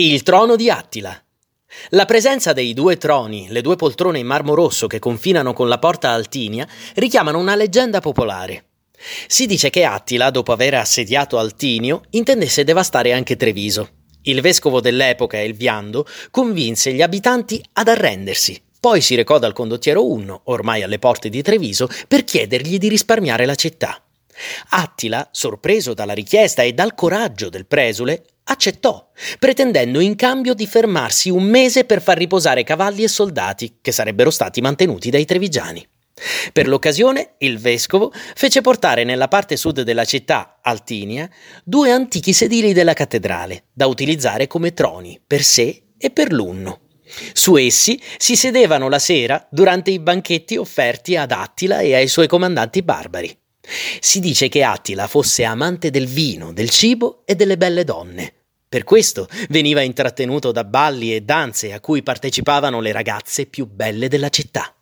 Il trono di Attila. La presenza dei due troni, le due poltrone in marmo rosso che confinano con la porta Altinia, richiamano una leggenda popolare. Si dice che Attila, dopo aver assediato Altinio, intendesse devastare anche Treviso. Il vescovo dell'epoca, Elviando, convinse gli abitanti ad arrendersi. Poi si recò dal condottiero Unno, ormai alle porte di Treviso, per chiedergli di risparmiare la città. Attila, sorpreso dalla richiesta e dal coraggio del presule, accettò, pretendendo in cambio di fermarsi un mese per far riposare cavalli e soldati che sarebbero stati mantenuti dai trevigiani. Per l'occasione, il vescovo fece portare nella parte sud della città, Altinia, due antichi sedili della cattedrale, da utilizzare come troni per sé e per l'unno. Su essi si sedevano la sera durante i banchetti offerti ad Attila e ai suoi comandanti barbari. Si dice che Attila fosse amante del vino, del cibo e delle belle donne. Per questo veniva intrattenuto da balli e danze a cui partecipavano le ragazze più belle della città.